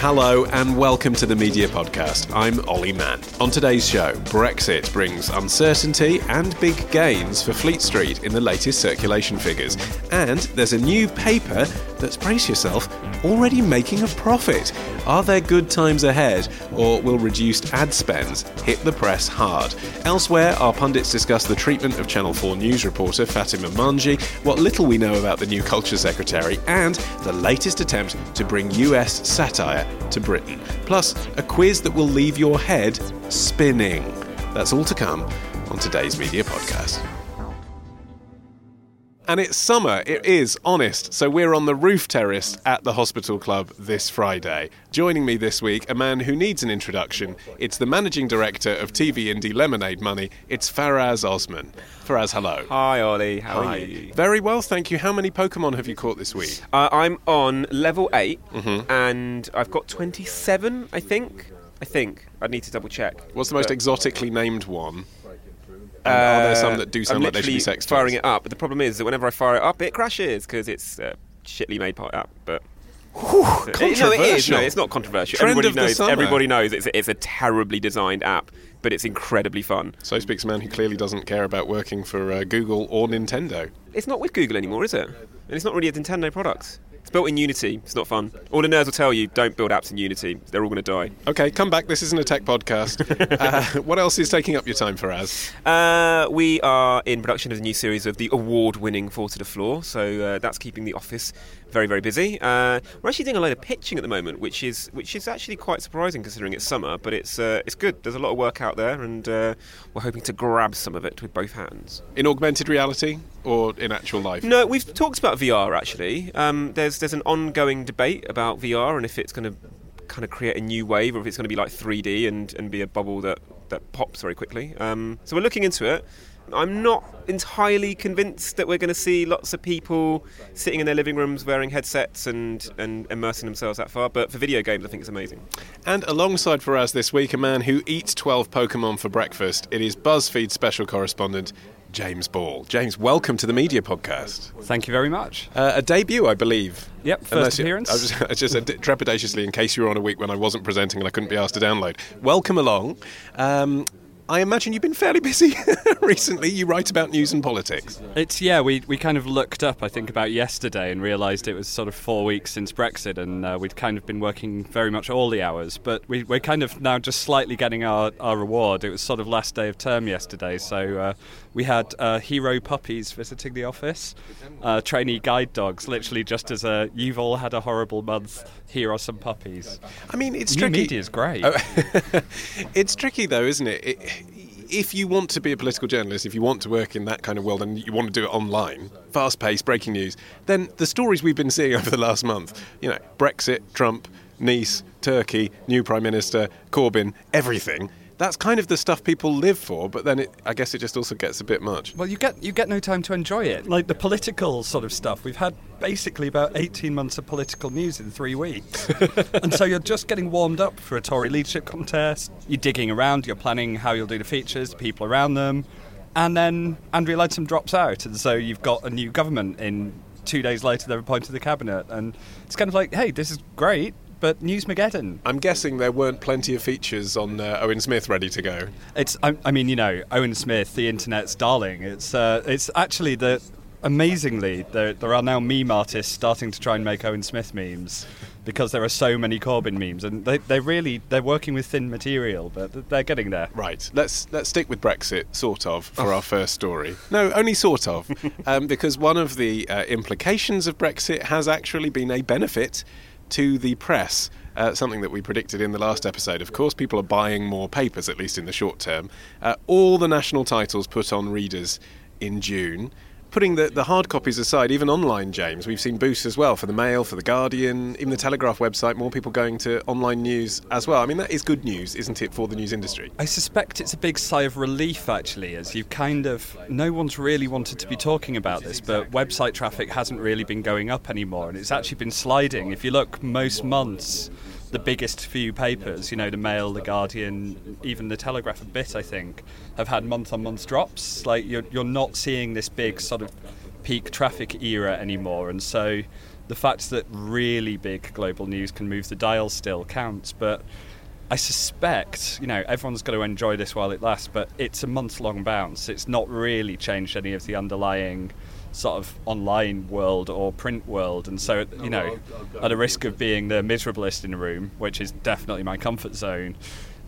Hello and welcome to the Media Podcast. I'm Olly Mann. On today's show, Brexit brings uncertainty and big gains for Fleet Street in the latest circulation figures. And there's a new paper that's, brace yourself, already making a profit. Are there good times ahead, or will reduced ad spends hit the press hard? Elsewhere, our pundits discuss the treatment of Channel 4 news reporter Fatima Manji, what little we know about the new Culture Secretary, and the latest attempt to bring US satire to Britain. Plus, a quiz that will leave your head spinning. That's all to come on today's Media Podcast. And it's summer, it is, honest. So we're on the roof terrace at the Hospital Club this Friday. Joining me this week, a man who needs an introduction. It's the managing director of TV indie Lemonade Money. It's Faraz Osman. Faraz, hello. Hi, Olly. How Hi. are you? Very well, thank you. How many Pokemon have you caught this week? Uh, I'm on level 8 Mm-hmm. and I've got 27, I think. I think. I need to double check. What's the most But, exotically named one? And are there some that do I'm sound like they should be sex firing it up, but the problem is that whenever I fire it up, it crashes because it's uh, shitly made part up. But no, it is. controversial. No, it's not controversial. Trend everybody knows. Everybody knows it's a, it's a terribly designed app, but it's incredibly fun. So speaks a man who clearly doesn't care about working for uh, Google or Nintendo. It's not with Google anymore, is it? And it's not really a Nintendo product. It's built in Unity. It's not fun. All the nerds will tell you, don't build apps in Unity. They're all going to die. Okay, come back. This isn't a tech podcast. uh, what else is taking up your time Faraz? Uh, we are in production of the new series of the award-winning Four to the Floor, so uh, that's keeping the office very, very busy. Uh, we're actually doing a load of pitching at the moment, which is which is actually quite surprising considering it's summer, but it's uh, it's good. There's a lot of work out there, and uh, we're hoping to grab some of it with both hands. In augmented reality or in actual life? No, we've talked about VR actually. Um, there's there's an ongoing debate about VR and if it's going to kind of create a new wave or if it's going to be like 3D and, and be a bubble that, that pops very quickly. Um, so we're looking into it. I'm not entirely convinced that we're going to see lots of people sitting in their living rooms wearing headsets and, and immersing themselves that far, but for video games, I think it's amazing. And alongside Faraz this week, a man who eats 12 Pokemon for breakfast, it is BuzzFeed special correspondent James Ball. James, welcome to the Media Podcast. Thank you very much. Uh, a debut, I believe. Yep, first Unless you- appearance. I was I just trepidatiously in case you were on a week when I wasn't presenting and I couldn't be asked to download. Welcome along. Um, I imagine you've been fairly busy recently. You write about news and politics. It's yeah, we, we kind of looked up I think about yesterday and realised it was sort of four weeks since Brexit, and uh, we'd kind of been working very much all the hours. But we, we're kind of now just slightly getting our, our reward. It was sort of last day of term yesterday, so uh, we had uh, hero puppies visiting the office, uh, trainee guide dogs, literally just as a you've all had a horrible month. Here are some puppies. I mean, it's New tricky. media is great. Oh, it's tricky though, isn't it? it? If you want to be a political journalist, if you want to work in that kind of world and you want to do it online, fast paced, breaking news, then the stories we've been seeing over the last month, you know, Brexit, Trump, Nice, Turkey, new Prime Minister, Corbyn, everything, that's kind of the stuff people live for, but then it, I guess it just also gets a bit much. Well, you get you get no time to enjoy it. Like the political sort of stuff, we've had basically about eighteen months of political news in three weeks, and so you're just getting warmed up for a Tory leadership contest. You're digging around, you're planning how you'll do the features, the people around them, and then Andrea Leadsom drops out, and so you've got a new government in. Two days later, they're appointed the cabinet, and it's kind of like, hey, this is great, but News Newsmageddon. I'm guessing there weren't plenty of features on uh, Owen Smith ready to go. It's, I, I mean, you know, Owen Smith, the internet's darling. It's, uh, it's actually the amazingly, there, there are now meme artists starting to try and make Owen Smith memes because there are so many Corbyn memes, and they they really they're working with thin material, but they're getting there. Right. Let's let's stick with Brexit, sort of, for our first story. No, only sort of, um, because one of the uh, implications of Brexit has actually been a benefit to the press. Uh, something that we predicted in the last episode. Of course, people are buying more papers, at least in the short term. Uh, all the national titles put on readers in June putting the, the hard copies aside, even online, James, we've seen boosts as well for the Mail, for the Guardian, even the Telegraph website, more people going to online news as well. I mean, that is good news, isn't it, for the news industry? I suspect it's a big sigh of relief, actually, as you kind of. No one's really wanted to be talking about this, but website traffic hasn't really been going up anymore, and it's actually been sliding. If you look most months, the biggest few papers, you know, the Mail, the Guardian, even the Telegraph a bit, I think, have had month on month drops. Like you're you're not seeing this big sort of peak traffic era anymore, and so the fact that really big global news can move the dial still counts, but. I suspect, you know, everyone's going to enjoy this while it lasts, but it's a month long bounce. It's not really changed any of the underlying sort of online world or print world. And so, you know, at a risk of being the miserablest in the room, which is definitely my comfort zone,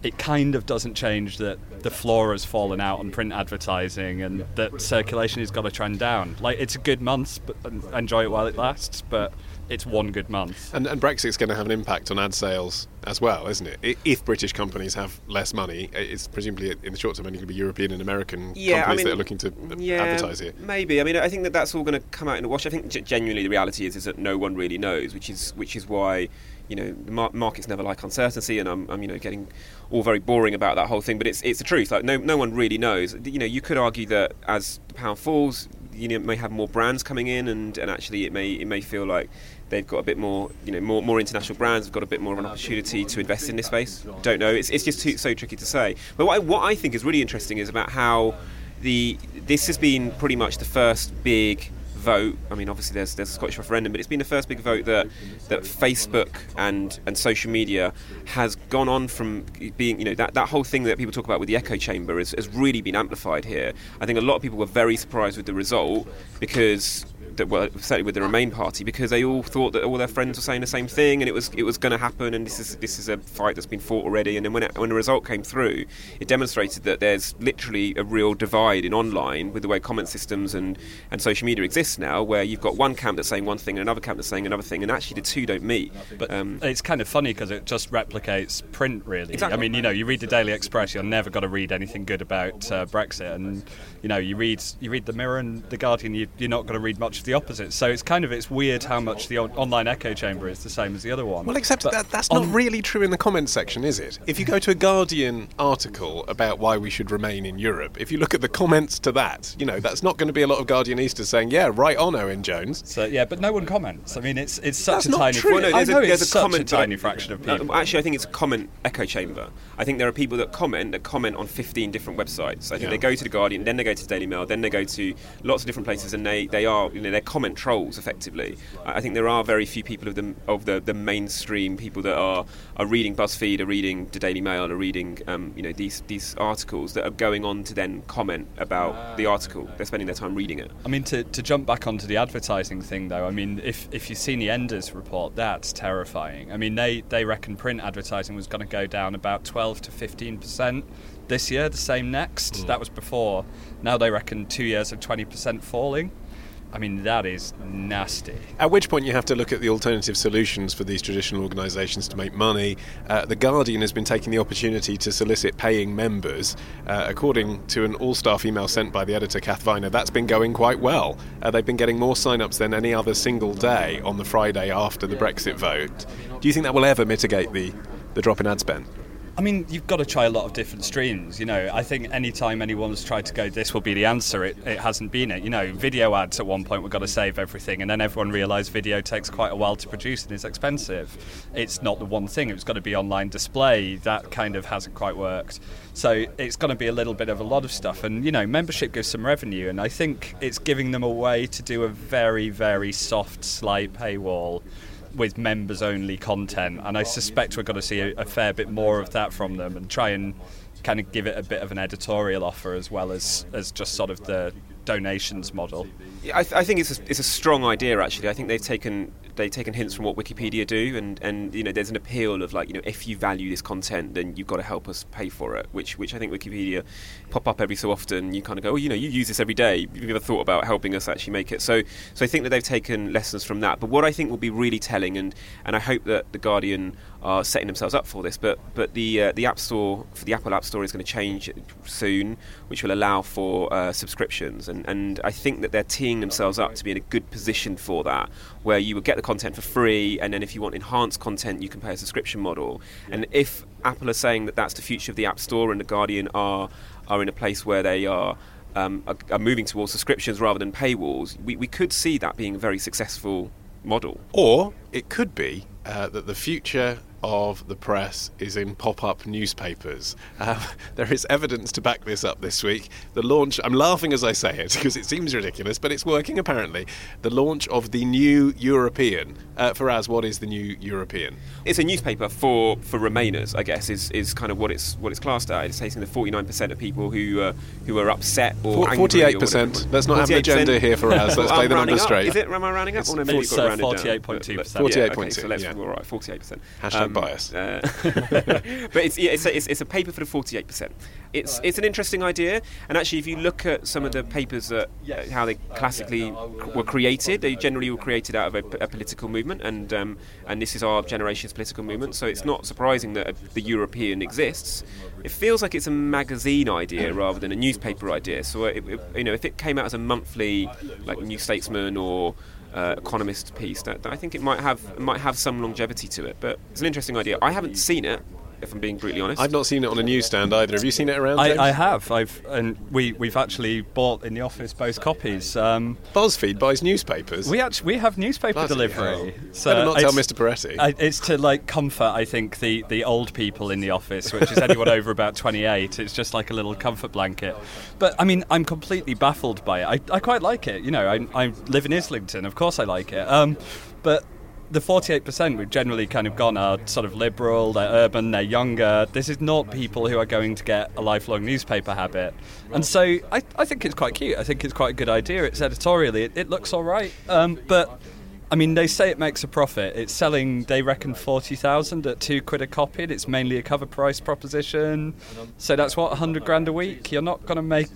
it kind of doesn't change that the floor has fallen out on print advertising and that circulation has got to trend down. Like, it's a good month, but enjoy it while it lasts, but it's one good month. And, and Brexit's going to have an impact on ad sales as well, isn't it? If British companies have less money, it's presumably in the short term only going to be European and American yeah, companies I mean, that are looking to yeah, advertise here. Maybe. I mean, I think that that's all going to come out in the wash. I think genuinely the reality is is that no one really knows, which is which is why you know the mar- markets never like uncertainty, and I'm, I'm you know getting all very boring about that whole thing. But it's it's the truth. Like no no one really knows. You know, you could argue that as the pound falls, you know, may have more brands coming in, and, and actually it may it may feel like they've got a bit more, you know, more, more international brands have got a bit more of an opportunity to invest in this space. Don't know. It's, it's just too, so tricky to say. But what I, what I think is really interesting is about how the this has been pretty much the first big vote. I mean, obviously there's there's a Scottish referendum, but it's been the first big vote that that Facebook and and social media has gone on from being, you know, that, that whole thing that people talk about with the echo chamber has, has really been amplified here. I think a lot of people were very surprised with the result because that well, certainly with the Remain party, because they all thought that all their friends were saying the same thing, and it was it was going to happen, and this is this is a fight that's been fought already. And then when it, when the result came through, it demonstrated that there's literally a real divide in online with the way comment systems and, and social media exists now, where you've got one camp that's saying one thing and another camp that's saying another thing, and actually the two don't meet. But um, it's kind of funny because it just replicates print, really. Exactly. I mean, you know, you read the Daily Express, you're never going to read anything good about uh, Brexit, and you know, you read you read the Mirror and the Guardian, you, you're not going to read much of the opposite. So it's kind of it's weird how much the online echo chamber is the same as the other one. Well, except that, that's not really true in the comments section, is it? If you go to a Guardian article about why we should remain in Europe, if you look at the comments to that, you know that's not going to be a lot of Guardianistas saying, "Yeah, right on, Owen Jones." So yeah, but no one comments. I mean, it's it's such that's a tiny. True. Well, no, there's I know a, there's it's a such a tiny fraction of people. actually, I think it's a comment echo chamber. I think there are people that comment that comment on 15 different websites. I think yeah. they go to the Guardian, then they go to the Daily Mail, then they go to lots of different places, and they, they are you know they're comment trolls effectively. I think there are very few people of the of the, the mainstream people that are are reading BuzzFeed, are reading the Daily Mail, are reading um, you know these these articles that are going on to then comment about the article. They're spending their time reading it. I mean, to, to jump back onto the advertising thing though, I mean, if if you've seen the Enders report, that's terrifying. I mean, they they reckon print advertising was going to go down about 12 to 15 percent this year, the same next. Mm. That was before. Now they reckon two years of 20% falling. I mean, that is nasty. At which point you have to look at the alternative solutions for these traditional organisations to make money. Uh, the Guardian has been taking the opportunity to solicit paying members. Uh, according to an all staff email sent by the editor, Kath Viner, that's been going quite well. Uh, they've been getting more sign ups than any other single day on the Friday after the Brexit vote. Do you think that will ever mitigate the, the drop in ad spend? I mean, you've got to try a lot of different streams. You know, I think anytime anyone's tried to go, this will be the answer, it, it hasn't been it. You know, video ads at one point, we've got to save everything, and then everyone realised video takes quite a while to produce and is expensive. It's not the one thing, it's got to be online display. That kind of hasn't quite worked. So it's going to be a little bit of a lot of stuff. And, you know, membership gives some revenue, and I think it's giving them a way to do a very, very soft, slight paywall with members only content, and I suspect we're going to see a, a, fair bit more of that from them and try and kind of give it a bit of an editorial offer as well as, as just sort of the donations model. I, th- I, think it's a, it's a strong idea. Actually, I think they've taken they've taken hints from what Wikipedia do, and, and you know there's an appeal of like you know if you value this content, then you've got to help us pay for it. Which which I think Wikipedia pop up every so often. You kind of go, oh, you know, you use this every day. Have You've never thought about helping us actually make it. So so I think that they've taken lessons from that. But what I think will be really telling, and and I hope that the Guardian are setting themselves up for this. But but the uh, the App Store for the Apple App Store is going to change soon, which will allow for uh, subscriptions. And and I think that they're teeing themselves up to be in a good position for that, where you would get the content for free, and then if you want enhanced content, you can pay a subscription model. And if Apple are saying that that's the future of the App Store, and the Guardian are are in a place where they are. Um, are, are, moving towards subscriptions rather than paywalls, we, we could see that being a very successful model. Or it could be uh, that the future of the press is in pop up newspapers. Um, there is evidence to back this up this week. The launch, I'm laughing as I say it because it seems ridiculous, but it's working apparently. The launch of the new European. Uh, Faraz, what is the new European? It's a newspaper for, for Remainers, I guess, is, is kind of what it's what it's classed at. It's taking the 49% of people who uh, who are upset or 48%. Let's not 48%. have an agenda here Faraz. Let's play the numbers straight. Is it, am I rounding up? It's, or no, maybe it's, uh, 48.2%. 48.2%. Yeah, okay, so let's, yeah. all right, 48%. Hashtag um, bias. Uh, but it's, yeah, it's, a, it's, it's, a paper for the 48%. It's, it's an interesting idea, and actually, if you look at some of the papers that uh, how they classically were created, they generally were created out of a, a political movement, and um, and this is our generation's political movement. So it's not surprising that the European exists. It feels like it's a magazine idea rather than a newspaper idea. So it, it, you know, if it came out as a monthly, like New Statesman or uh, economist piece that, that, I think it might have might have some longevity to it. But it's an interesting idea. I haven't seen it, if I'm being brutally honest. I've not seen it on a newsstand either. Have you seen it around? I, I, have. I've and we we've actually bought in the office both copies. Um, BuzzFeed buys newspapers. We actually we have newspaper Bloody delivery. Hell. So Better not tell Mr. Peretti. I, it's to like comfort. I think the the old people in the office, which is anyone over about 28. It's just like a little comfort blanket. But I mean, I'm completely baffled by it. I, I quite like it. You know, I, I live in Islington. Of course, I like it. Um, but the 48% we've generally kind of gone are sort of liberal, they're urban, they're younger. This is not people who are going to get a lifelong newspaper habit. And so I, I think it's quite cute. I think it's quite a good idea. It's editorially, it, it looks all right. Um, but I mean, they say it makes a profit. It's selling, they reckon, 40,000 at two quid a copy. It's mainly a cover price proposition. So that's what, 100 grand a week? You're not going to make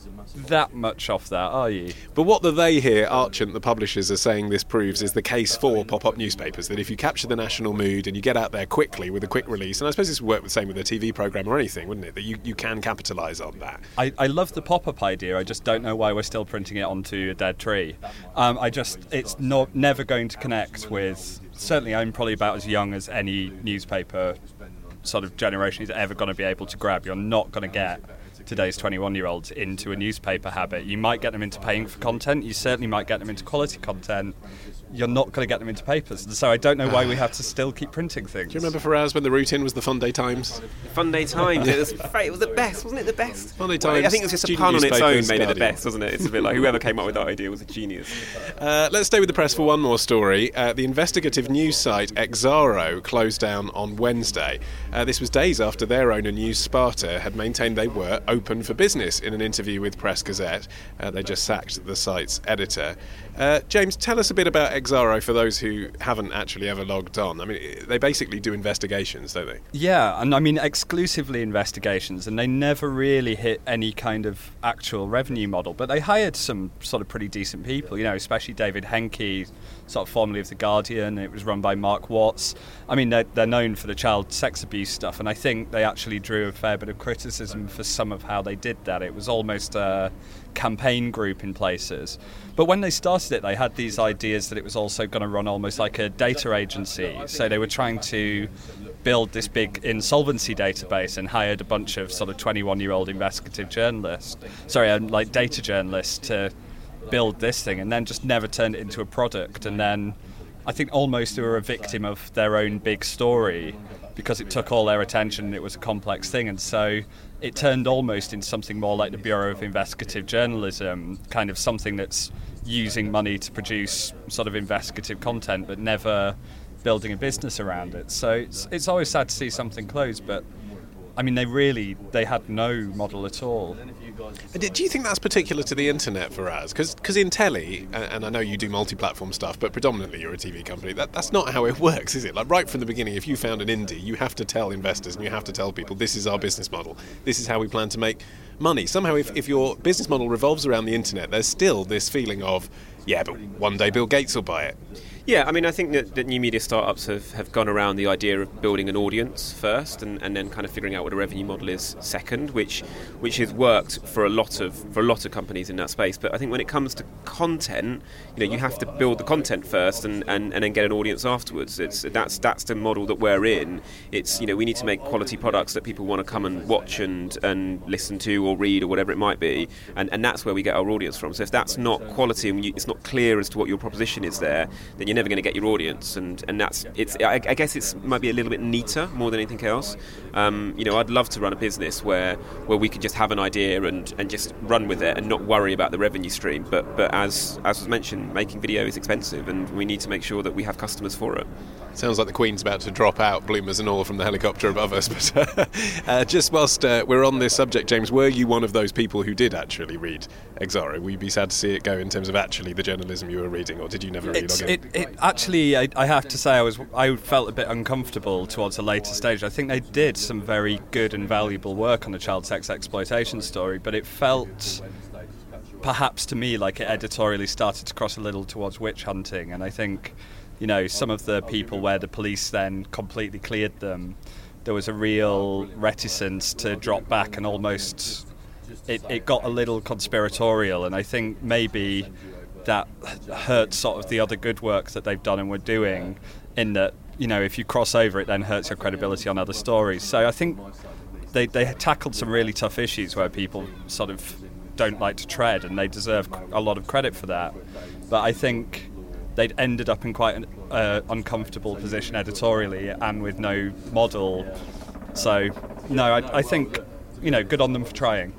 that much off that, are you? But what the they here, Archant, the publishers, are saying this proves is the case for pop up newspapers that if you capture the national mood and you get out there quickly with a quick release, and I suppose this would work the same with a TV programme or anything, wouldn't it? That you, you can capitalise on that. I, I love the pop up idea, I just don't know why we're still printing it onto a dead tree. Um, I just, it's not never going to connect with. Certainly, I'm probably about as young as any newspaper sort of generation is ever going to be able to grab. You're not going to get today's 21 year olds into a newspaper habit. You might get them into paying for content, you certainly might get them into quality content. You're not going to get them into papers. So I don't know why we have to still keep printing things. Do you remember Faraz when the routine was the Fun Day Times? Fun Day Times. it, was, it was the best, wasn't it? The best. Fun Day Times. Well, I think it was just a pun on its own made it the best, wasn't it? It's a bit like whoever came up with that idea was a genius. Uh, let's stay with the press for one more story. Uh, the investigative news site Exaro closed down on Wednesday. Uh, this was days after their owner News Sparta had maintained they were open for business in an interview with Press Gazette. Uh, they just sacked the site's editor. Uh, James, tell us a bit about Exaro for those who haven't actually ever logged on. I mean, they basically do investigations, don't they? Yeah, and I mean, exclusively investigations, and they never really hit any kind of actual revenue model. But they hired some sort of pretty decent people, you know, especially David Hencke, sort of formerly of The Guardian. It was run by Mark Watts. I mean, they're, they're known for the child sex abuse stuff, and I think they actually drew a fair bit of criticism for some of how they did that. It was almost a campaign group in places. But when they started it, they had these ideas that it was also going to run almost like a data agency. So they were trying to build this big insolvency database and hired a bunch of sort of 21 year old investigative journalists, sorry, um, like data journalists to build this thing and then just never turned it into a product. And then I think almost they were a victim of their own big story because it took all their attention and it was a complex thing. And so it turned almost into something more like the Bureau of Investigative Journalism, kind of something that's using money to produce sort of investigative content, but never building a business around it. So it's, it's always sad to see something close, but I mean, they really they had no model at all. Do you think that's particular to the internet for us? Because in telly, and I know you do multi-platform stuff, but predominantly you're a TV company. That, that's not how it works, is it? Like right from the beginning, if you found an indie, you have to tell investors and you have to tell people this is our business model. This is how we plan to make money. Somehow, if, if your business model revolves around the internet, there's still this feeling of yeah, but one day Bill Gates will buy it. Yeah, I mean, I think that, that new media startups have, have gone around the idea of building an audience first, and, and then kind of figuring out what a revenue model is second, which which has worked for a lot of for a lot of companies in that space. But I think when it comes to content, you know, you have to build the content first, and, and, and then get an audience afterwards. It's that's that's the model that we're in. It's you know we need to make quality products that people want to come and watch and and listen to or read or whatever it might be, and and that's where we get our audience from. So if that's not quality and you, it's not clear as to what your proposition is there, then you you're never going to get your audience, and, and that's it's. I, I guess it might be a little bit neater more than anything else. Um, you know, I'd love to run a business where where we could just have an idea and, and just run with it and not worry about the revenue stream. But but as as was mentioned, making video is expensive, and we need to make sure that we have customers for it. Sounds like the Queen's about to drop out, bloomers and all, from the helicopter above us. But uh, just whilst uh, we're on this subject, James, were you one of those people who did actually read Exaro? Will you be sad to see it go in terms of actually the journalism you were reading, or did you never read it, it, Actually, I, I, have to say, I was I felt a bit uncomfortable towards a later stage. I think they did some very good and valuable work on the child sex exploitation story, but it felt perhaps to me like it editorially started to cross a little towards witch hunting, and I think you know, some of the people where the police then completely cleared them, there was a real reticence to drop back and almost it, it got a little conspiratorial. And I think maybe that hurts sort of the other good work that they've done and were doing, in that, you know, if you cross over, it then hurts your credibility on other stories. So I think they, they tackled some really tough issues where people sort of don't like to tread, and they deserve a lot of credit for that. But I think they'd ended up in quite an uh, uncomfortable position editorially and with no model. So, no, I, I think, you know, good on them for trying.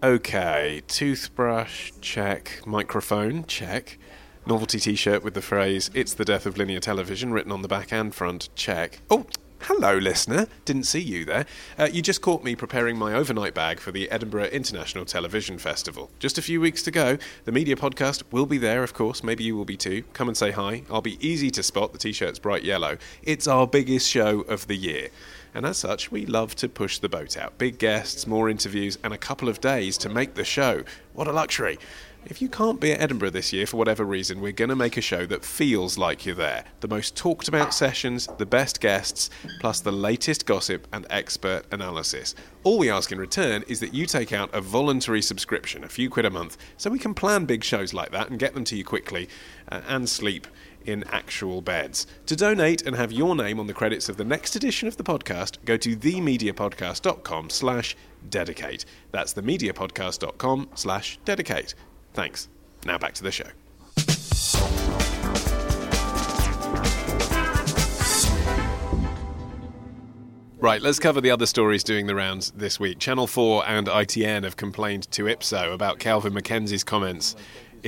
Okay, toothbrush, check. Microphone, check. Novelty t shirt with the phrase, It's the death of linear television, written on the back and front, check. Oh, Hello, listener. Didn't see you there. Uh, you just caught me preparing my overnight bag for the Edinburgh International Television Festival. Just a few weeks to go. The media podcast will be there, of course. Maybe you will be too. Come and say hi. I'll be easy to spot. The t shirt's bright yellow. It's our biggest show of the year. And as such, we love to push the boat out. Big guests, more interviews, and a couple of days to make the show. What a luxury! If you can't be at Edinburgh this year for whatever reason, we're going to make a show that feels like you're there. The most talked about sessions, the best guests, plus the latest gossip and expert analysis. All we ask in return is that you take out a voluntary subscription, a few quid a month, so we can plan big shows like that and get them to you quickly uh, and sleep in actual beds. To donate and have your name on the credits of the next edition of the podcast, go to themediapodcast.com slash dedicate. That's themediapodcast.com slash dedicate. Thanks. Now back to the show. Right, let's cover the other stories doing the rounds this week. Channel 4 and ITN have complained to Ipso about Kelvin MacKenzie's comments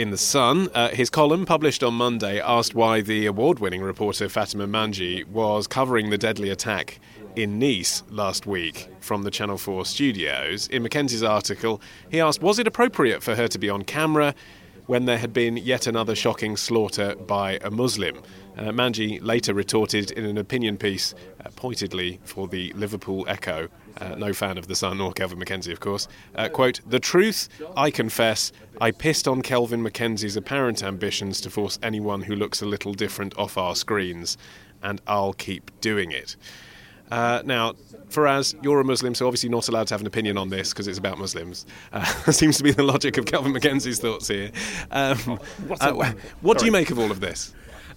in The Sun. Uh, his column, published on Monday, asked why the award winning reporter Fatima Manji was covering the deadly attack in Nice last week from the Channel 4 studios. In Mackenzie's article, he asked, Was it appropriate for her to be on camera when there had been yet another shocking slaughter by a Muslim? Uh, Manji later retorted in an opinion piece, uh, pointedly for the Liverpool Echo, uh, no fan of the Sun or Kelvin MacKenzie, of course. Uh, quote, The truth, I confess, I pissed on Kelvin MacKenzie's apparent ambitions to force anyone who looks a little different off our screens, and I'll keep doing it. Uh, now, Faraz, you're a Muslim, so obviously not allowed to have an opinion on this because it's about Muslims. Uh, seems to be the logic of Kelvin MacKenzie's thoughts here. Um, uh, what do you make of all of this?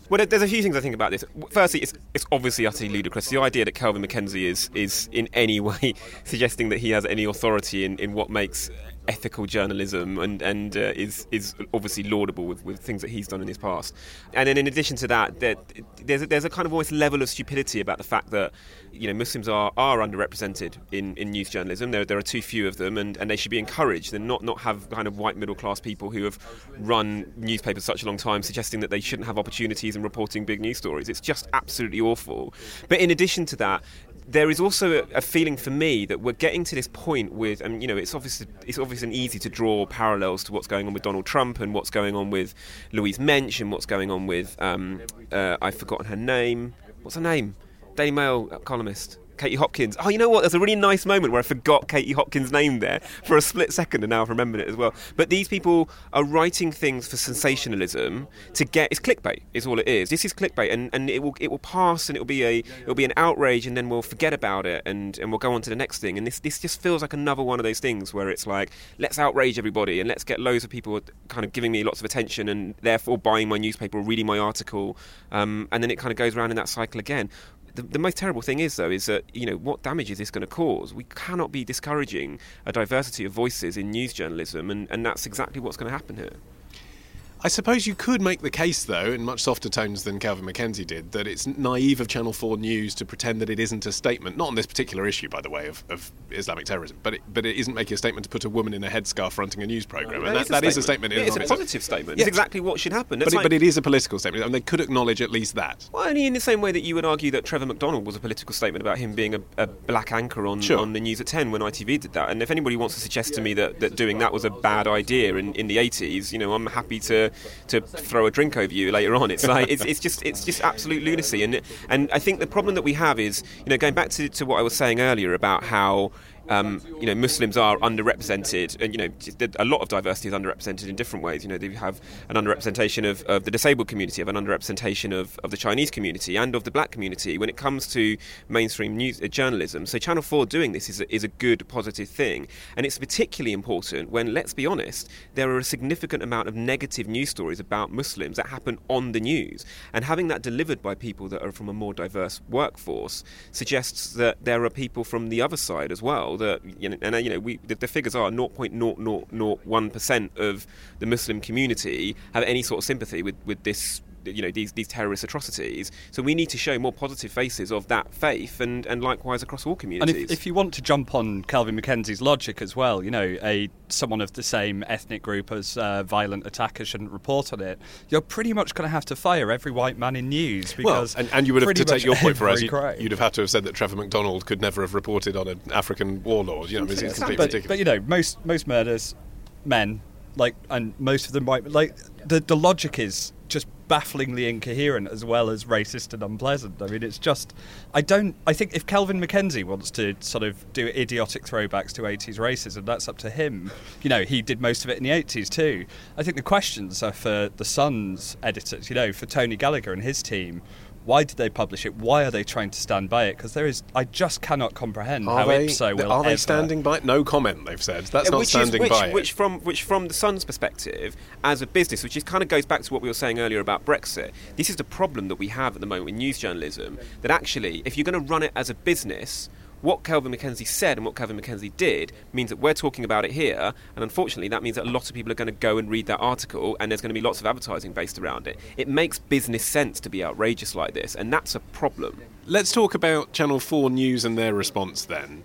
Well, there's a few things I think about this. Firstly, it's, it's obviously utterly ludicrous. The idea that Kelvin MacKenzie is is in any way suggesting that he has any authority in, in what makes ethical journalism and and uh, is is obviously laudable with, with things that he's done in his past. And then in addition to that, there, there's a, there's a kind of almost level of stupidity about the fact that you know Muslims are, are underrepresented in, in news journalism. There there are too few of them, and, and they should be encouraged and not not have kind of white middle class people who have run newspapers such a long time suggesting that they shouldn't have opportunities in reporting big news stories. It's just absolutely awful. But in addition to that, there is also a, feeling for me that we're getting to this point with, and you know, it's obviously it's obviously easy to draw parallels to what's going on with Donald Trump and what's going on with Louise Mensch and what's going on with um, uh, I've forgotten her name. What's her name? Daily Mail columnist. Katie Hopkins. Oh, you know what? There's a really nice moment where I forgot Katie Hopkins' name there for a split second, and now I've remembered it as well. But these people are writing things for sensationalism to get. It's clickbait. Is all it is. This is clickbait, and, and it will it will pass, and it will be a it will be an outrage, and then we'll forget about it, and, and we'll go on to the next thing. And this this just feels like another one of those things where it's like let's outrage everybody, and let's get loads of people kind of giving me lots of attention, and therefore buying my newspaper or reading my article, um, and then it kind of goes around in that cycle again. The, the, most terrible thing is, though, is that you know what damage is this going to cause? We cannot be discouraging a diversity of voices in news journalism, and, and that's exactly what's going to happen here. I suppose you could make the case, though, in much softer tones than Kelvin MacKenzie did, that it's naive of Channel 4 News to pretend that it isn't a statement, not on this particular issue, by the way, of, of Islamic terrorism, but it, but it isn't making a statement to put a woman in a headscarf fronting a news programme. and that, that is a statement. It's a positive statement. It's exactly what should happen. But, like, it, but, it is a political statement, and they could acknowledge at least that. Well, only in the same way that you would argue that Trevor McDonald was a political statement about him being a, a black anchor on, sure. on the news at 10 when ITV did that. And if anybody wants to suggest to me that, that doing that was a bad idea in, in the 80s, you know, I'm happy to, to throw a drink over you later on. It's like it's, it's just it's just absolute lunacy. And and I think the problem that we have is you know going back to, to what I was saying earlier about how um, you know, Muslims are underrepresented, and you know, a lot of diversity is underrepresented in different ways. You know, they have an underrepresentation of, of the disabled community, of an underrepresentation of, of the Chinese community, and of the black community when it comes to mainstream news uh, journalism. So, Channel Four doing this is a, is a good, positive thing, and it's particularly important when, let's be honest, there are a significant amount of negative news stories about Muslims that happen on the news, and having that delivered by people that are from a more diverse workforce suggests that there are people from the other side as well that you know, and uh, you know, we the, the figures are 0.0001 percent of the Muslim community have any sort of sympathy with with this you know these these terrorist atrocities. So we need to show more positive faces of that faith, and, and likewise across all communities. And if, if you want to jump on Kelvin MacKenzie's logic as well, you know, a someone of the same ethnic group as uh, violent attacker shouldn't report on it. You're pretty much going to have to fire every white man in news because well, and, and you would have to take your point for us. You, would have had to have said that Trevor McDonald could never have reported on an African warlord. You know, it's, it's completely but, ridiculous. But you know, most most murders, men like, and most of them white. Like the the logic is just bafflingly incoherent as well as racist and unpleasant. I mean, it's just I don't. I think if Kelvin MacKenzie wants to sort of do idiotic throwbacks to 80s racism, that's up to him. You know, he did most of it in the 80s too. I think the questions are for the Sun's editors. You know, for Tony Gallagher and his team why did they publish it? Why are they trying to stand by it? Because there is, I just cannot comprehend are how they, Ipso will. Are they ever... standing by? No comment. They've said that's not which standing is, which, by which it. from which from the Sun's perspective, as a business, which is kind of goes back to what we were saying earlier about Brexit. This is the problem that we have at the moment with news journalism. That actually, if you're going to run it as a business what Kelvin MacKenzie said and what Kelvin MacKenzie did means that we're talking about it here, and unfortunately, that means that a lot of people are going to go and read that article, and there's going to be lots of advertising based around it. It makes business sense to be outrageous like this, and that's a problem. Let's talk about Channel 4 News and their response then.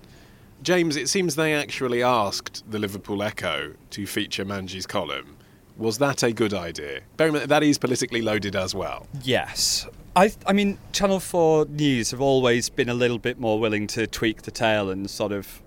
James, it seems they actually asked the Liverpool Echo to feature Manji's column. Was that a good idea? That is politically loaded as well. Yes. I, I mean, Channel 4 News have always been a little bit more willing to tweak the tail and sort of,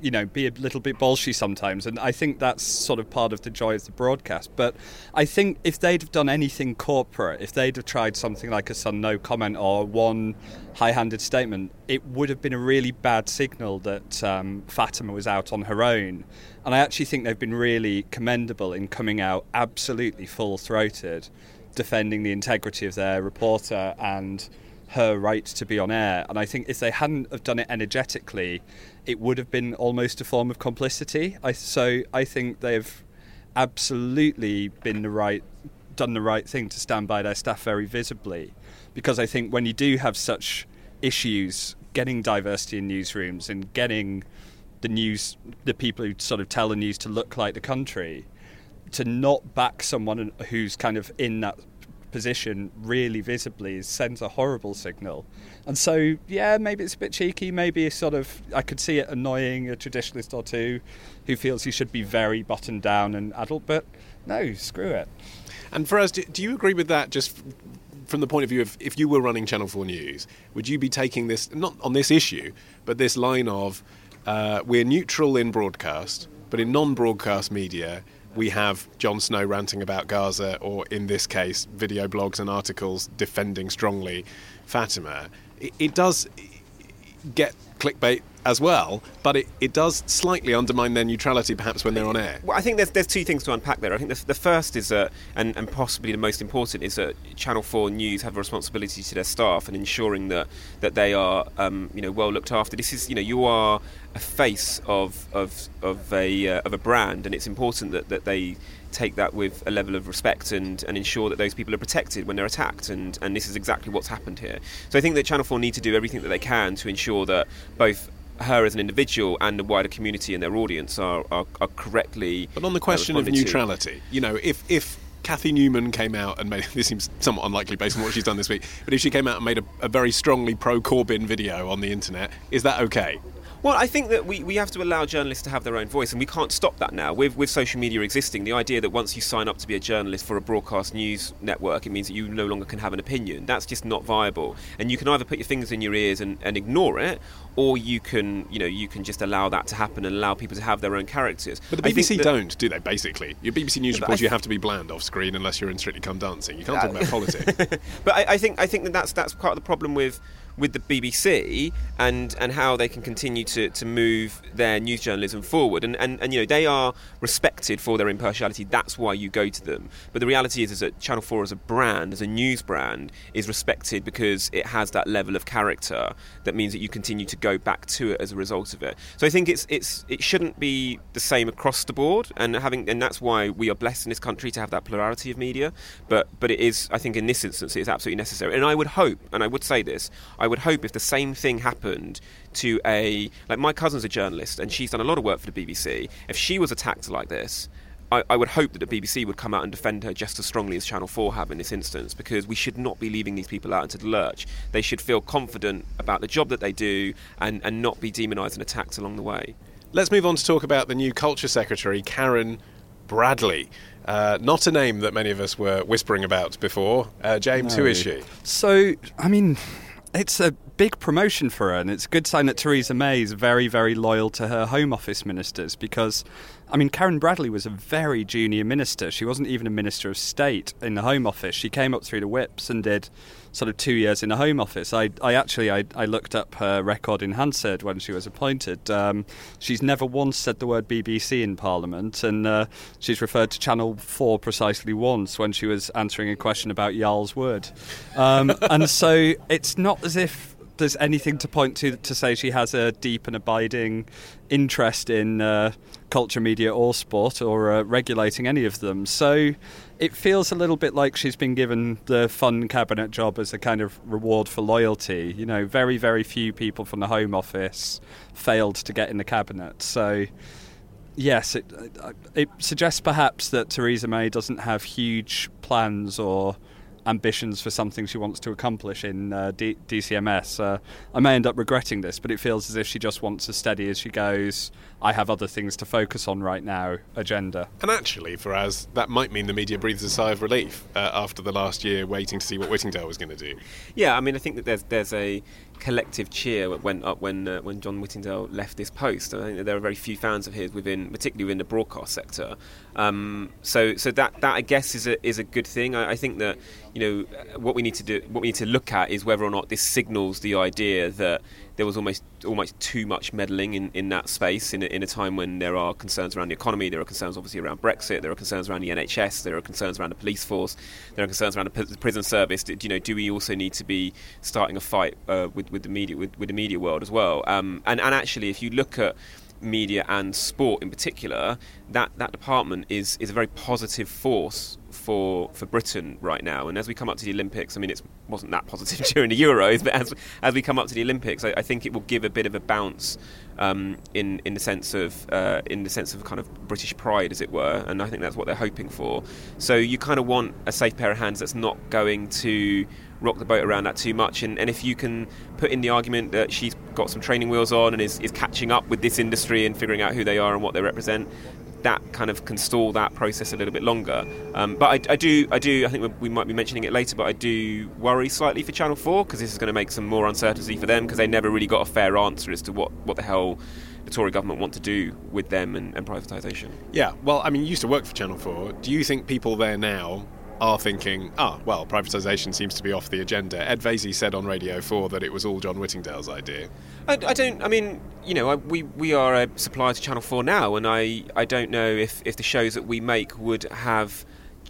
you know, be a little bit bolshy sometimes. And I think that's sort of part of the joy of the broadcast. But I think if they'd have done anything corporate, if they'd have tried something like a Sun No comment or one high handed statement, it would have been a really bad signal that um, Fatima was out on her own. And I actually think they've been really commendable in coming out absolutely full throated defending the integrity of their reporter and her right to be on air. And I think if they hadn't have done it energetically, it would have been almost a form of complicity. I, so I think they've absolutely been the right, done the right thing to stand by their staff very visibly, because I think when you do have such issues getting diversity in newsrooms and getting the news, the people who sort of tell the news to look like the country, to not back someone who's kind of in that position really visibly sends a horrible signal. And so, yeah, maybe it's a bit cheeky. Maybe sort of, I could see it annoying a traditionalist or two who feels he should be very buttoned down and adult. But no, screw it. And for us, do, do you agree with that? Just from the point of view of if you were running Channel Four News, would you be taking this not on this issue, but this line of uh, we're neutral in broadcast, but in non-broadcast media we have Jon Snow ranting about Gaza, or in this case, video blogs and articles defending strongly Fatima. It, it does get clickbait as well, but it, it does slightly undermine their neutrality perhaps when they're on air. Well, I think there's, there's two things to unpack there. I think the, the first is that, and, and possibly the most important, is that Channel 4 News have a responsibility to their staff and ensuring that, that they are um, you know, well looked after. This is, you know, you are a face of, of, of, a, uh, of a brand, and it's important that, that they take that with a level of respect and, and ensure that those people are protected when they're attacked. And, and this is exactly what's happened here. So I think that Channel 4 need to do everything that they can to ensure that both her as an individual and the wider community and their audience are, are, are correctly. But on the question uh, of neutrality, to. you know, if, if Cathy Newman came out and made this seems somewhat unlikely based on what she's done this week, but if she came out and made a, a very strongly pro Corbyn video on the internet, is that okay? Well, I think that we, we have to allow journalists to have their own voice, and we can't stop that now. With, with social media existing, the idea that once you sign up to be a journalist for a broadcast news network, it means that you no longer can have an opinion. That's just not viable. And you can either put your fingers in your ears and, and ignore it, or you can, you know, you can just allow that to happen and allow people to have their own characters. But the BBC don't, do they? Basically, your BBC News reports, you have to be bland off screen unless you're in Strictly Come Dancing. You can't uh, talk about politics. but I, I think I think that that's that's part of the problem with with the BBC and, and how they can continue to, to move their news journalism forward. And, and, and, you know, they are respected for their impartiality. That's why you go to them. But the reality is, is that Channel 4 as a brand, as a news brand, is respected because it has that level of character that means that you continue to go back to it as a result of it. So I think it's, it's, it shouldn't be the same across the board. And, having, and that's why we are blessed in this country to have that plurality of media. But, but it is, I think in this instance, it is absolutely necessary. And I would hope, and I would say this, I would hope if the same thing happened to a like my cousin's a journalist and she's done a lot of work for the BBC. If she was attacked like this, I, I, would hope that the BBC would come out and defend her just as strongly as Channel 4 have in this instance, because we should not be leaving these people out into the lurch. They should feel confident about the job that they do and, and not be demonised and attacked along the way. Let's move on to talk about the new Culture Secretary, Karen Bradley. Uh, not a name that many of us were whispering about before. Uh, James, no. who is she? So, I mean, it's a big promotion for her, and it's a good sign that Theresa May is very, very loyal to her Home Office ministers because I mean, Karen Bradley was a very junior minister. She wasn't even a minister of state in the Home Office. She came up through the whips and did sort of two years in the Home Office. I, I actually I, I looked up her record in Hansard when she was appointed. Um, she's never once said the word BBC in Parliament, and uh, she's referred to Channel Four precisely once when she was answering a question about Yarl's Wood. Um, and so it's not as if there's anything to point to to say she has a deep and abiding interest in uh, culture, media, or sport, or uh, regulating any of them. So it feels a little bit like she's been given the fun cabinet job as a kind of reward for loyalty. You know, very, very few people from the Home Office failed to get in the cabinet. So. Yes, it, it suggests perhaps that Theresa May doesn't have huge plans or ambitions for something she wants to accomplish in uh, D- DCMS. Uh, I may end up regretting this, but it feels as if she just wants a steady as she goes. I have other things to focus on right now agenda. And actually, for us, that might mean the media breathes a sigh of relief uh, after the last year waiting to see what Whittingdale was going to do. Yeah, I mean, I think that there's there's a collective cheer went up when uh, when John Whittingdale left this post. I think there are very few fans of his within, particularly within the broadcast sector. Um, so so that that I guess is a is a good thing. I, I, think that you know what we need to do, what we need to look at is whether or not this signals the idea that there was almost almost too much meddling in, in that space in a, in a time when there are concerns around the economy, there are concerns obviously around Brexit, there are concerns around the NHS, there are concerns around the police force, there are concerns around the prison service. Do, you know, do we also need to be starting a fight uh, with with the media with, with the media world as well? Um, and and actually, if you look at media and sport in particular, that, that department is, is a very positive force for for Britain right now. And as we come up to the Olympics, I mean, it wasn't that positive during the Euros, but as as we come up to the Olympics, I, I think it will give a bit of a bounce um, in in the sense of uh, in the sense of kind of British pride, as it were. And I think that's what they're hoping for. So you kind of want a safe pair of hands that's not going to rock the boat around that too much. And, and if you can put in the argument that she's got some training wheels on and is, is catching up with this industry and figuring out who they are and what they represent, that kind of can stall that process a little bit longer. Um, but I, I, do, I do, I think we might be mentioning it later, but I do worry slightly for Channel Four because this is going to make some more uncertainty for them because they never really got a fair answer as to what, what the hell the Tory government want to do with them and, and privatisation. Yeah, well, I mean, you used to work for Channel Four. Do you think people there now are thinking, ah, well, privatisation seems to be off the agenda. Ed Vaizey said on Radio 4 that it was all John Whittingdale's idea. I, I don't, I mean, you know, I, we, we are a supplier to Channel 4 now, and I, I don't know if, if the shows that we make would have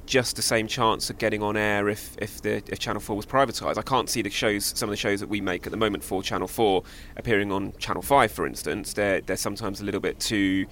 just the same chance of getting on air if, if the if Channel 4 was privatised. I can't see the shows, some of the shows that we make at the moment for Channel 4 appearing on Channel 5, for instance. They're, they're sometimes a little bit too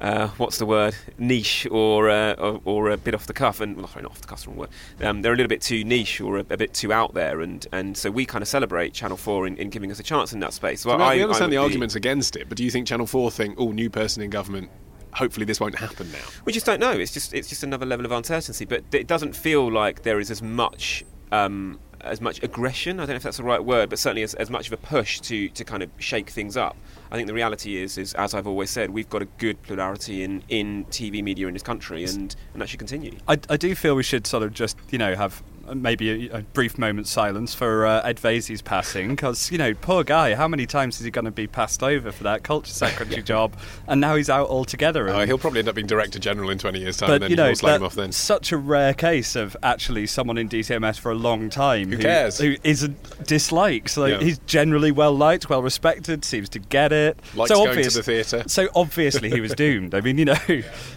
uh, what's the word niche or, uh, or, or a bit off the cuff and well, sorry not off the cuff wrong word. Um, they're a little bit too niche or a, a, bit too out there and, and so we kind of celebrate Channel 4 in, in giving us a chance in that space. Well, I, we understand the arguments against it but do you think Channel 4 think oh new person in government hopefully this won't happen now we just don't know. It's just it's just another level of uncertainty but it doesn't feel like there is as much um, as much aggression. I don't know if that's the right word, but certainly as, as much of a push to, to kind of shake things up. I think the reality is, is as I've always said, we've got a good plurality in, in TV media in this country, and, and that should continue. I, I do feel we should sort of just, you know, have maybe a, a, brief moment's silence for uh, Ed Vaizey's passing because you know poor guy how many times is he going to be passed over for that culture secretary job? And now he's out altogether oh, he'll probably end up being director general in 20 years time but, and then you know, off then. such a rare case of actually someone in DCMS for a long time who, who cares? who isn't disliked so yeah. he's generally well liked well respected seems to get it. Likes so going obvious, to the theatre. so obviously he was doomed. I mean you know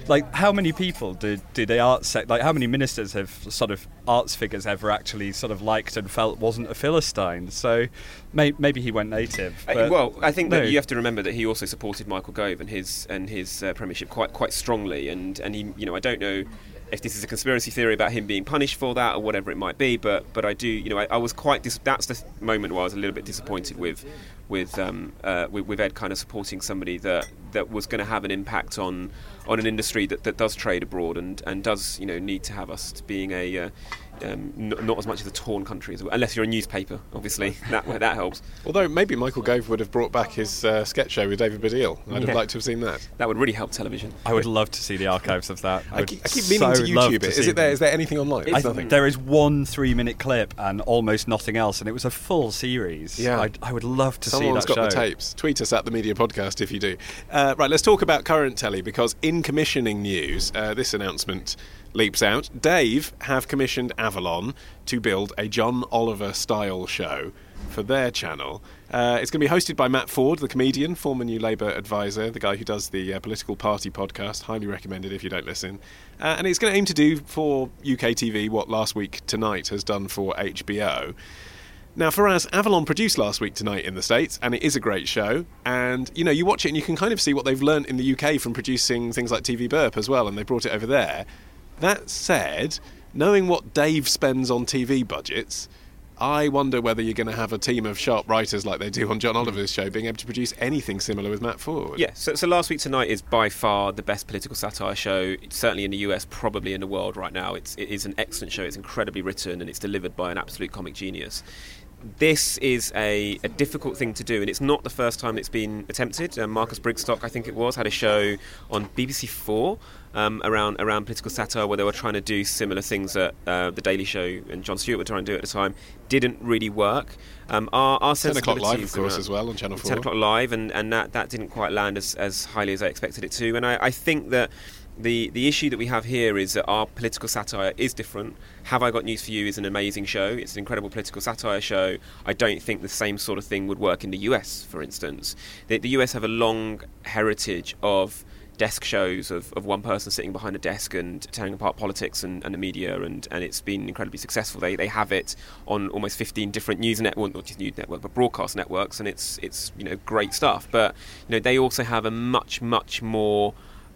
like how many people did do the arts sec- like how many ministers have sort of arts figures ever actually sort of liked and felt wasn't a philistine. So may, maybe he went native. Uh, well, I think no. that you have to remember that he also supported Michael Gove and his and his uh, premiership quite quite strongly. And and he, you know, I don't know if this is a conspiracy theory about him being punished for that or whatever it might be. But but I do, you know, I, I was quite. Dis- that's the moment where I was a little bit disappointed with with, um, uh, with, with Ed kind of supporting somebody that that was going to have an impact on on an industry that, that does trade abroad and, and does you know need to have us being a uh, um, n- not as much as a torn country, as well, unless you're a newspaper, obviously. that that helps. Although maybe Michael Gove would have brought back his uh, sketch show with David Baddiel. I'd yeah. have liked to have seen that. That would really help television. I would love to see the archives of that. I, I, keep, I keep, meaning so to YouTube Is it there? Is there anything online? It's nothing. There is one three-minute clip and almost nothing else, and it was a full series. Yeah, I'd, I would love to Someone's see that Someone's got the tapes. Tweet us at the Media Podcast if you do. Uh, right, let's talk about current telly because in commissioning news, uh, this announcement leaps out. Dave have commissioned Avalon to build a John Oliver style show for their channel. Uh, it's going to be hosted by Matt Forde, the comedian, former New Labour advisor, the guy who does the uh, Political Party podcast. Highly recommended if you don't listen. Uh, and it's going to aim to do for UK TV what Last Week Tonight has done for HBO. Now, for us, Avalon produced Last Week Tonight in the States, and it is a great show. And, you know, you watch it and you can kind of see what they've learnt in the UK from producing things like TV Burp as well, and they brought it over there. That said, knowing what Dave spends on TV budgets, I wonder whether you're going to have a team of sharp writers like they do on John Oliver's show being able to produce anything similar with Matt Forde. Yeah, so, so Last Week Tonight is by far the best political satire show, certainly in the US, probably in the world right now. It's, it is an excellent show, it's incredibly written, and it's delivered by an absolute comic genius this is a, a, difficult thing to do, and it's not the first time it's been attempted. Um, Marcus Brigstocke, I think it was, had a show on BBC Four um, around around political satire where they were trying to do similar things that uh, the Daily Show and Jon Stewart were trying to do at the time. Didn't really work. Um, our, our 10 o'clock live, of course, as well on Channel 4. 10 o'clock live, and, and that, that didn't quite land as, as highly as I expected it to. And I, I think that the the issue that we have here is that our political satire is different. Have I Got News for You is an amazing show. It's an incredible political satire show. I don't think the same sort of thing would work in the US, for instance. The, the US have a long heritage of desk shows of, of one person sitting behind a desk and tearing apart politics and, and the media, and, and it's been incredibly successful. They, they have it on almost 15 different news networks, not just news network, but broadcast networks, and it's it's you know great stuff. But you know they also have a much much more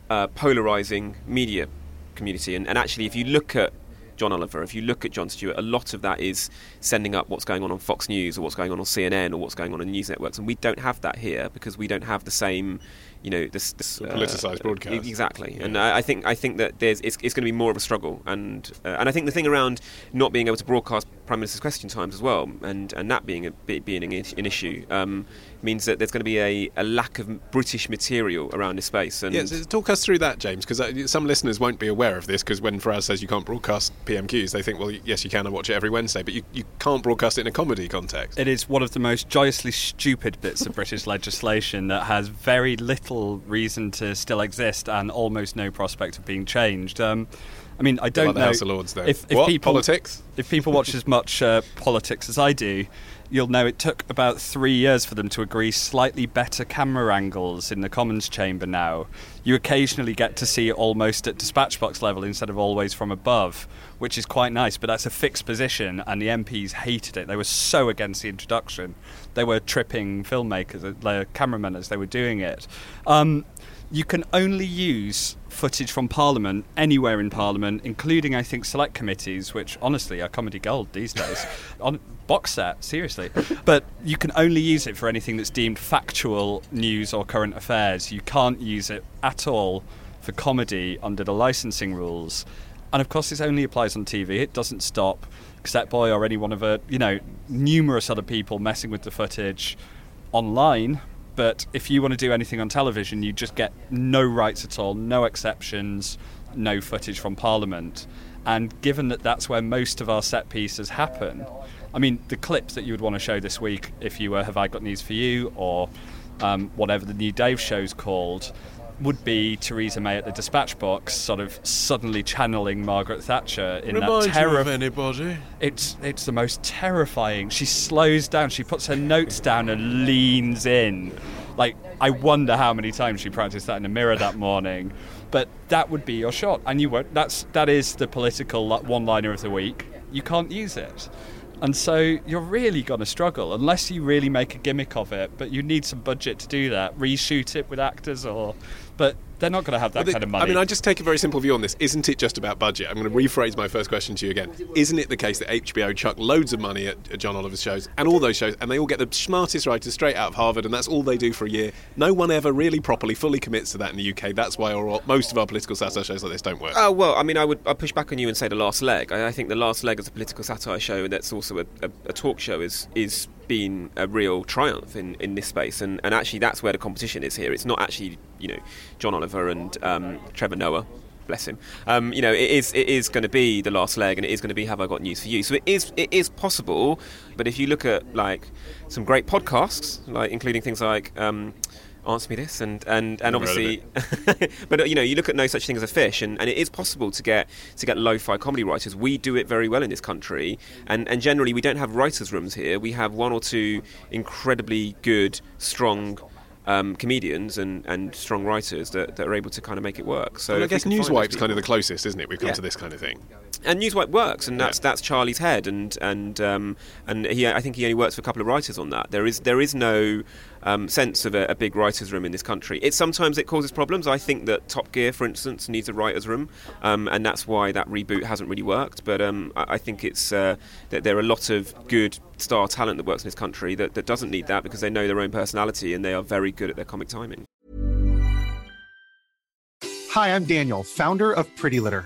uh, polarizing media community. And, and, actually, if you look at John Oliver, if you look at Jon Stewart, a lot of that is sending up what's going on on Fox News or what's going on on CNN or what's going on in news networks, and we don't have that here because we don't have the same you know this, this uh, politicized broadcast. exactly. Yeah. and I, I, think I think that there's it's, it's going to be more of a struggle. And uh, and I think the thing around not being able to broadcast prime minister's question times as well and and that being a being an issue um, means that there's going to be a, a lack of British material around this space. And yeah, so talk us through that, James, because uh, some listeners won't be aware of this. Because when Faraz says you can't broadcast PMQs, they think, well, yes, you can. I watch it every Wednesday, but you, you can't broadcast it in a comedy context. It is one of the most joyously stupid bits of British legislation that has very little reason to still exist and almost no prospect of being changed. Um, I mean, I don't like know. House of Lords, though. If, if what? people politics, if people watch as much uh, politics as I do, you'll know it took about three years for them to agree slightly better camera angles in the Commons chamber now. You occasionally get to see almost at dispatch box level instead of always from above, which is quite nice, but that's a fixed position, and the MPs hated it. They were so against the introduction. They were tripping filmmakers, uh, cameramen as they were doing it. Um, you can only use footage from Parliament anywhere in Parliament, including, I think, select committees, which honestly are comedy gold these days. On box set, seriously. but you can only use it for anything that's deemed factual news or current affairs. You can't use it at all for comedy under the licensing rules. And of course, this only applies on TV. It doesn't stop Cassetteboy or any one of a, you know, numerous other people messing with the footage online but if you want to do anything on television, you just get no rights at all, no exceptions, no footage from Parliament. And given that that's where most of our set pieces happen, I mean, the clips that you would want to show this week, if you were Have I Got News for You or um, whatever the new Dave show's called, would be Theresa May at the dispatch box, sort of suddenly channeling Margaret Thatcher in Remind that terror. of anybody? It's it's the most terrifying. She slows down. She puts her notes down and leans in. Like I wonder how many times she practiced that in the mirror that morning. But that would be your shot, and you won't. That's that is the political one-liner of the week. You can't use it. And so you're really going to struggle unless you really make a gimmick of it, but you need some budget to do that. Reshoot it with actors or but they're not going to have that kind of money. I mean, I just take a very simple view on this. Isn't it just about budget? I'm going to rephrase my first question to you again. Isn't it the case that HBO chuck loads of money at, at John Oliver's shows and all those shows, and they all get the smartest writers straight out of Harvard, and that's all they do for a year? No one ever really properly, fully commits to that in the UK. That's why our, most of our political satire shows like this don't work. Oh, uh, well, I mean, I would I'd push back on you and say The Last Leg. I, I think The Last Leg as a political satire show and that's also a, a, a talk show is is been a real triumph in, in this space, and, and actually that's where the competition is here. It's not actually you know John Oliver and um, Trevor Noah. Bless him. Um, you know, it is it is going to be the last leg, and it is going to be Have I Got News for You? So it is it is possible, but if you look at like some great podcasts, like including things like um, answer me this and and, and obviously but you know you look at no such thing as a fish and, and it is possible to get to get lo-fi comedy writers we do it very well in this country and and generally we don't have writers rooms here we have one or two incredibly good strong um, comedians and, and strong writers that, that are able to kind of make it work. So I guess Newswipe's kind of the closest, isn't it? We've come yeah. to this kind of thing. And Newswipe works, and that's yeah. that's Charlie's head, and and um, and he I think he only works for a couple of writers on that. There is there is no um, sense of a, a, big writers' room in this country. It sometimes it causes problems. I think that Top Gear, for instance, needs a writers' room, um, and that's why that reboot hasn't really worked. But um, I, I, think it's uh, that there are a lot of good star talent that works in this country that, that doesn't need that because they know their own personality and they are very good at their comic timing. Hi, I'm Daniel, founder of Pretty Litter.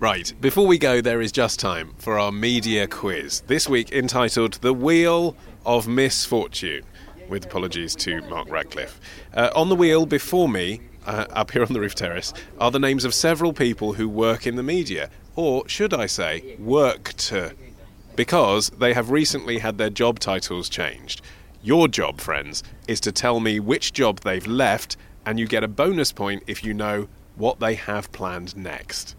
Right, before we go, there is just time for our media quiz. This week entitled The Wheel of Misfortune, with apologies to Mark Radcliffe. Uh, on the wheel before me, uh, up here on the roof terrace, are the names of several people who work in the media, or should I say, worked. Because they have recently had their job titles changed. Your job, friends, is to tell me which job they've left, and you get a bonus point if you know what they have planned next.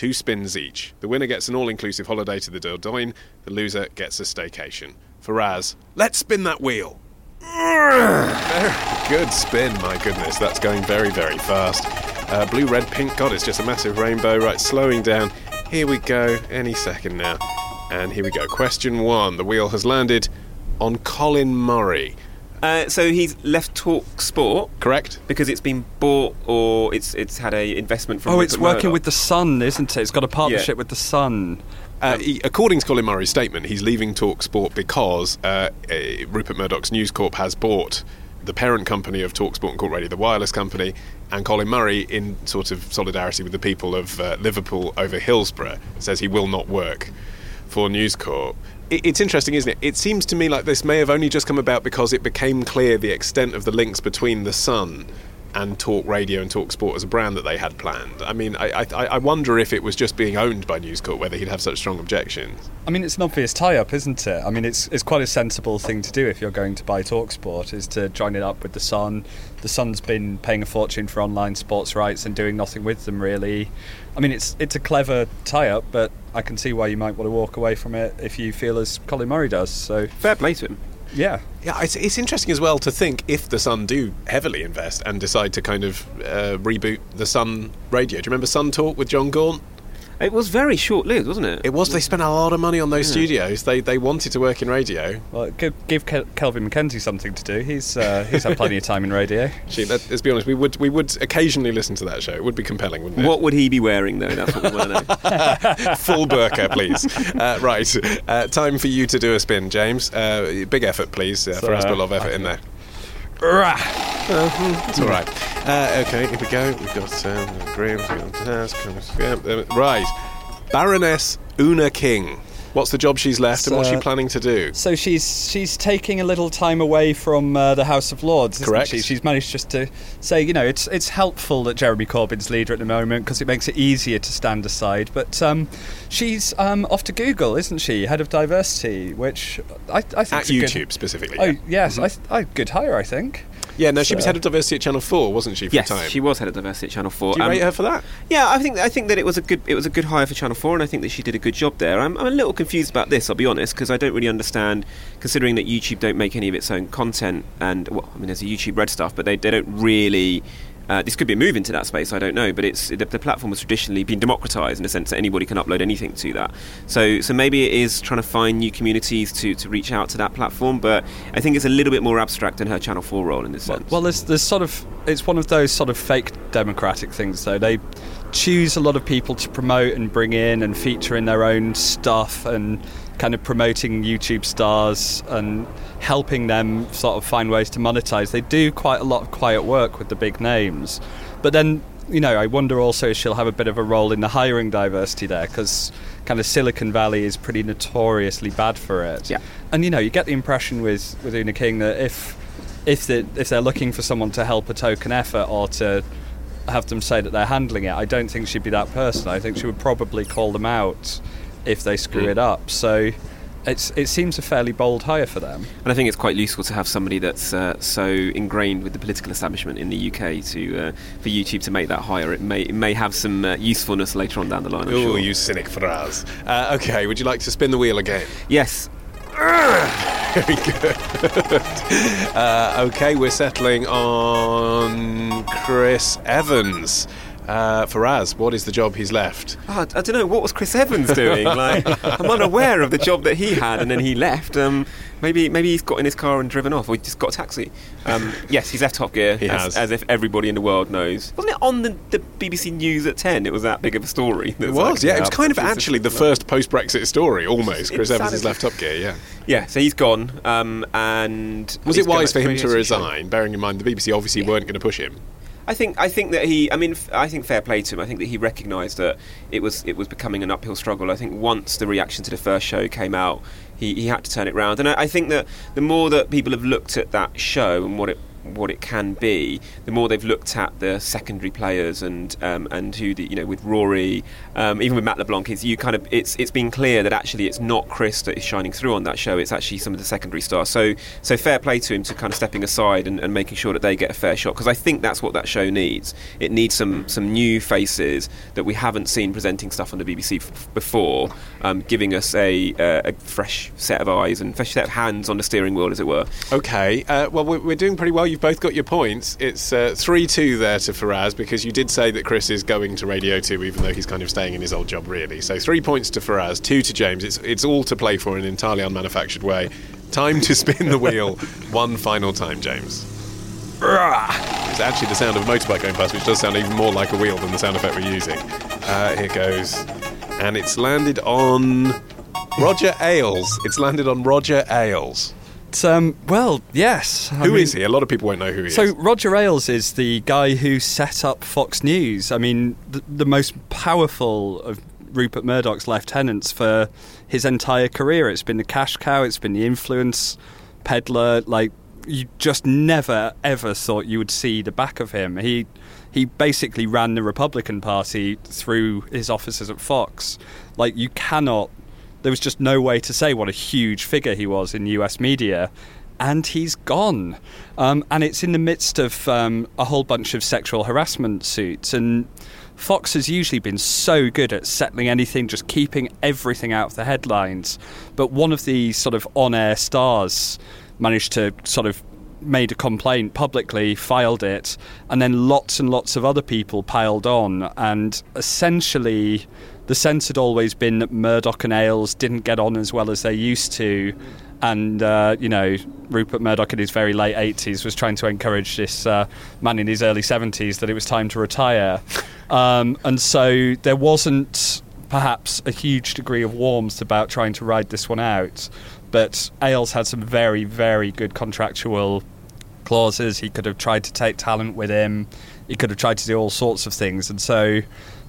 Two spins each. The winner gets an all inclusive holiday to the Dordogne, the loser gets a staycation. Faraz, let's spin that wheel. Good spin, my goodness. That's going very, very fast. Uh, blue, red, pink. God, it's just a massive rainbow. Right, slowing down. Here we go. Any second now. And here we go. Question one. The wheel has landed on Colin Murray. Uh, so he's left Talk Sport Correct? because it's been bought or it's it's had a investment from. Oh, it's working Murdoch. with the Sun, isn't it? It's got a partnership with the Sun. Uh, he, according to Colin Murray's statement, he's leaving Talk Sport because uh, uh, Rupert Murdoch's News Corp has bought the parent company of Talk Sport and Talk Radio, the wireless company, and Colin Murray, in sort of solidarity with the people of uh, Liverpool over Hillsborough, says he will not work for News Corp. It, it's interesting, isn't it? It seems to me like this may have only just come about because it became clear the extent of the links between the Sun and Talk Radio and Talk Sport as a brand that they had planned. I mean, I, I, I wonder if it was just being owned by News Corp, whether he'd have such strong objections. I mean, it's an obvious tie-up, isn't it? I mean, it's it's quite a sensible thing to do if you're going to buy Talk Sport is to join it up with the Sun. The Sun's been paying a fortune for online sports rights and doing nothing with them, really. I mean, it's it's a clever tie-up, but I can see why you might want to walk away from it if you feel as Colin Murray does. So, Fair play to him. yeah. Yeah, it's, it's interesting as well to think if the Sun do heavily invest and decide to kind of uh, reboot the Sun radio. Do you remember Sun Talk with Jon Gaunt? It was very short-lived, wasn't it? It was. They spent a lot of money on those studios. They they wanted to work in radio. Well, give, give Kel- Kelvin MacKenzie something to do. He's uh, he's had plenty of time in radio. Actually, let, let's be honest. We would we would occasionally listen to that show. It would be compelling, wouldn't it? What would he be wearing though? That's what we want to know. Full burqa, please. Uh, right, uh, time for you to do a spin, James. Uh, big effort, please. Uh, for us, put a lot of effort in there. It's all right. Uh, okay, here we go. We've got um, Graham. we've got Taz, yeah, uh, Right, Baroness Oona King. What's the job she's left, and what's she planning to do? So she's she's taking a little time away from uh, the House of Lords, Correct. she? She's managed just to say, you know, it's it's helpful that Jeremy Corbyn's leader at the moment because it makes it easier to stand aside. But um, she's um, off to Google, isn't she? Head of diversity, which I, I think At YouTube specifically. Oh yeah. yes, I, I good hire, I think. Yeah, no, she was head of diversity at Channel Four, wasn't she? For yes, a time. she was head of diversity at Channel Four. Do you Um, rate her for that? Yeah, I think I think that it was a good it was a good hire for Channel Four, and I think that she did a good job there. I'm, I'm a little confused about this, I'll be honest, because I don't really understand, considering that YouTube don't make any of its own content, and well, I mean, there's a YouTube Red stuff, but they, they don't really. Uh, this could be a move into that space. I don't know, but it's the, the platform has traditionally been democratized in the sense that anybody can upload anything to that. So, so maybe it is trying to find new communities to, to reach out to that platform. But I think it's a little bit more abstract than her Channel Four role in this sense. Well, there's, there's sort of it's one of those sort of fake democratic things. Though they choose a lot of people to promote and bring in and feature in their own stuff and kind of promoting YouTube stars and helping them sort of find ways to monetize. They do quite a lot of quiet work with the big names, but then. You know, I wonder also if she'll have a bit of a role in the hiring diversity there because kind of Silicon Valley is pretty notoriously bad for it. Yeah. And you know, you get the impression with with Oona King that if if they if they're looking for someone to help a token effort or to have them say that they're handling it, I don't think she'd be that person. I think she would probably call them out if they screw it up. So it's it seems a fairly bold hire for them. And I think it's quite useful to have somebody that's uh, so ingrained with the political establishment in the UK to uh, for YouTube to make that hire. It may it may have some uh, usefulness later on down the line. I'm Oh, sure. you cynic Faraz. Uh, okay, would you like to spin the wheel again? Yes. Very good. uh, okay, we're settling on Chris Evans. Uh, Faraz, what is the job he's left? Oh, I don't know. What was Chris Evans doing? Like, I'm unaware of the job that he had, and then he left. Um, maybe, maybe he's got in his car and driven off, or he just got a taxi. Um, yes, he's left Top Gear. He as, has. as if everybody in the world knows. Wasn't it on the, the BBC News at ten? It was that big of a story. It was, yeah. It was kind of actually the first post-Brexit story, almost. Chris Evans has left Top Gear, yeah. Yeah, so he's gone, um, and Was it wise for him to resign, bearing in mind the BBC obviously weren't going to push him? I think I think that he I mean I think fair play to him. I think that he recognised that it was it was becoming an uphill struggle. I think once the reaction to the first show came out, he, he had to turn it round. And I, I think that the more that people have looked at that show and what it what it can be, the more they've looked at the secondary players and um, and who the you know with Rory, um, even with Matt LeBlanc, it's you kind of it's it's been clear that actually it's not Chris that is shining through on that show. It's actually some of the secondary stars. So so fair play to him to kind of stepping aside and, and making sure that they get a fair shot because I think that's what that show needs. It needs some some new faces that we haven't seen presenting stuff on the BBC f- before, um, giving us a, uh, a fresh set of eyes and fresh set of hands on the steering wheel, as it were. Okay, uh, well, we're, we're doing pretty well. You've both got your points. It's uh, 3 2 there to Faraz because you did say that Chris is going to Radio 2, even though he's kind of staying in his old job, really. So three points to Faraz, two to James. It's, it's all to play for in an entirely unmanufactured way. Time to spin the wheel one final time, James. It's actually the sound of a motorbike going past, which does sound even more like a wheel than the sound effect we're using. Uh, here goes. And it's landed on Roger Ailes. It's landed on Roger Ailes. Um, well, yes. I Who mean- is he? A lot of people won't know who he So is. So Roger Ailes is the guy who set up Fox News. I mean, the, the most powerful of Rupert Murdoch's lieutenants for his entire career. It's been the cash cow. It's been the influence peddler. Like you just never ever thought you would see the back of him. He he basically ran the Republican Party through his offices at Fox. Like you cannot there was just no way to say what a huge figure he was in US media. And he's gone. Um, and it's in the midst of um, a whole bunch of sexual harassment suits. And Fox has usually been so good at settling anything, just keeping everything out of the headlines. But one of the sort of on air stars managed to sort of made a complaint publicly, filed it, and then lots and lots of other people piled on. And essentially, the sense had always been that Murdoch and Ailes didn't get on as well as they used to. And, uh, you know, Rupert Murdoch in his very late 80s was trying to encourage this uh, man in his early 70s that it was time to retire. Um, and so there wasn't perhaps a huge degree of warmth about trying to ride this one out. But Ailes had some very, very good contractual clauses. He could have tried to take talent with him. He could have tried to do all sorts of things. And so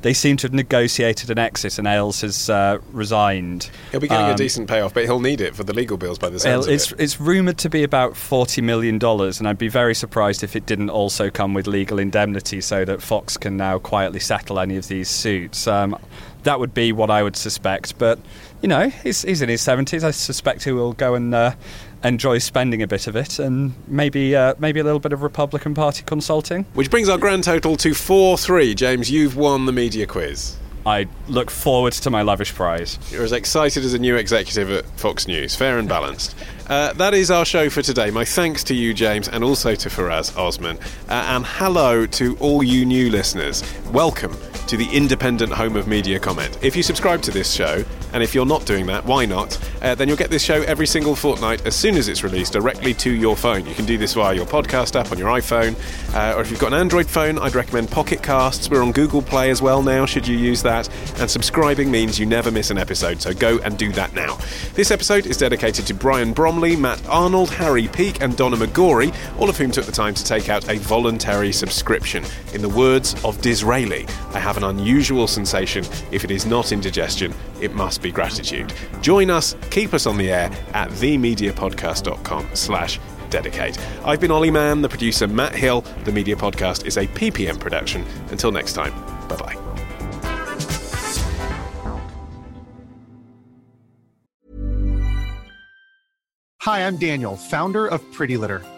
they seem to have negotiated an exit, and Ailes has uh, resigned. He'll be getting a Um, decent payoff, but he'll need it for the legal bills by the sounds it's it. it's rumored to be about forty million dollars, and I'd be very surprised if it didn't also come with legal indemnity, so that Fox can now quietly settle any of these suits. Um, that would be what I would suspect, but you know, he's, he's in his seventies. I suspect he will go and uh, enjoy spending a bit of it, and maybe uh, maybe a little bit of Republican Party consulting. Which brings our grand total to 4 3. James, you've won the media quiz. I look forward to my lavish prize. You're as excited as a new executive at Fox News. Fair and balanced. Uh, that is our show for today. My thanks to you, James, and also to Faraz Osman. Uh, and hello to all you new listeners. Welcome to the independent home of media comment. If you subscribe to this show, and if you're not doing that, why not? Uh, then you'll get this show every single fortnight as soon as it's released directly to your phone. You can do this via your podcast app on your iPhone, uh, or if you've got an Android phone, I'd recommend Pocket Casts. We're on Google Play as well now, should you use that. And subscribing means you never miss an episode, so go and do that now. This episode is dedicated to Brian Bromley, Matt Arnold, Harry Peake, and Donna McGorry, all of whom took the time to take out a voluntary subscription. In the words of Disraeli, I have an unusual sensation. If it is not indigestion, it must be gratitude. Join us, keep us on the air at themediapodcast.com slash dedicate. I've been Olly Mann, the producer Matt Hill. The Media Podcast is a PPM production. Until next time, bye-bye. Hi, I'm Daniel, founder of Pretty Litter.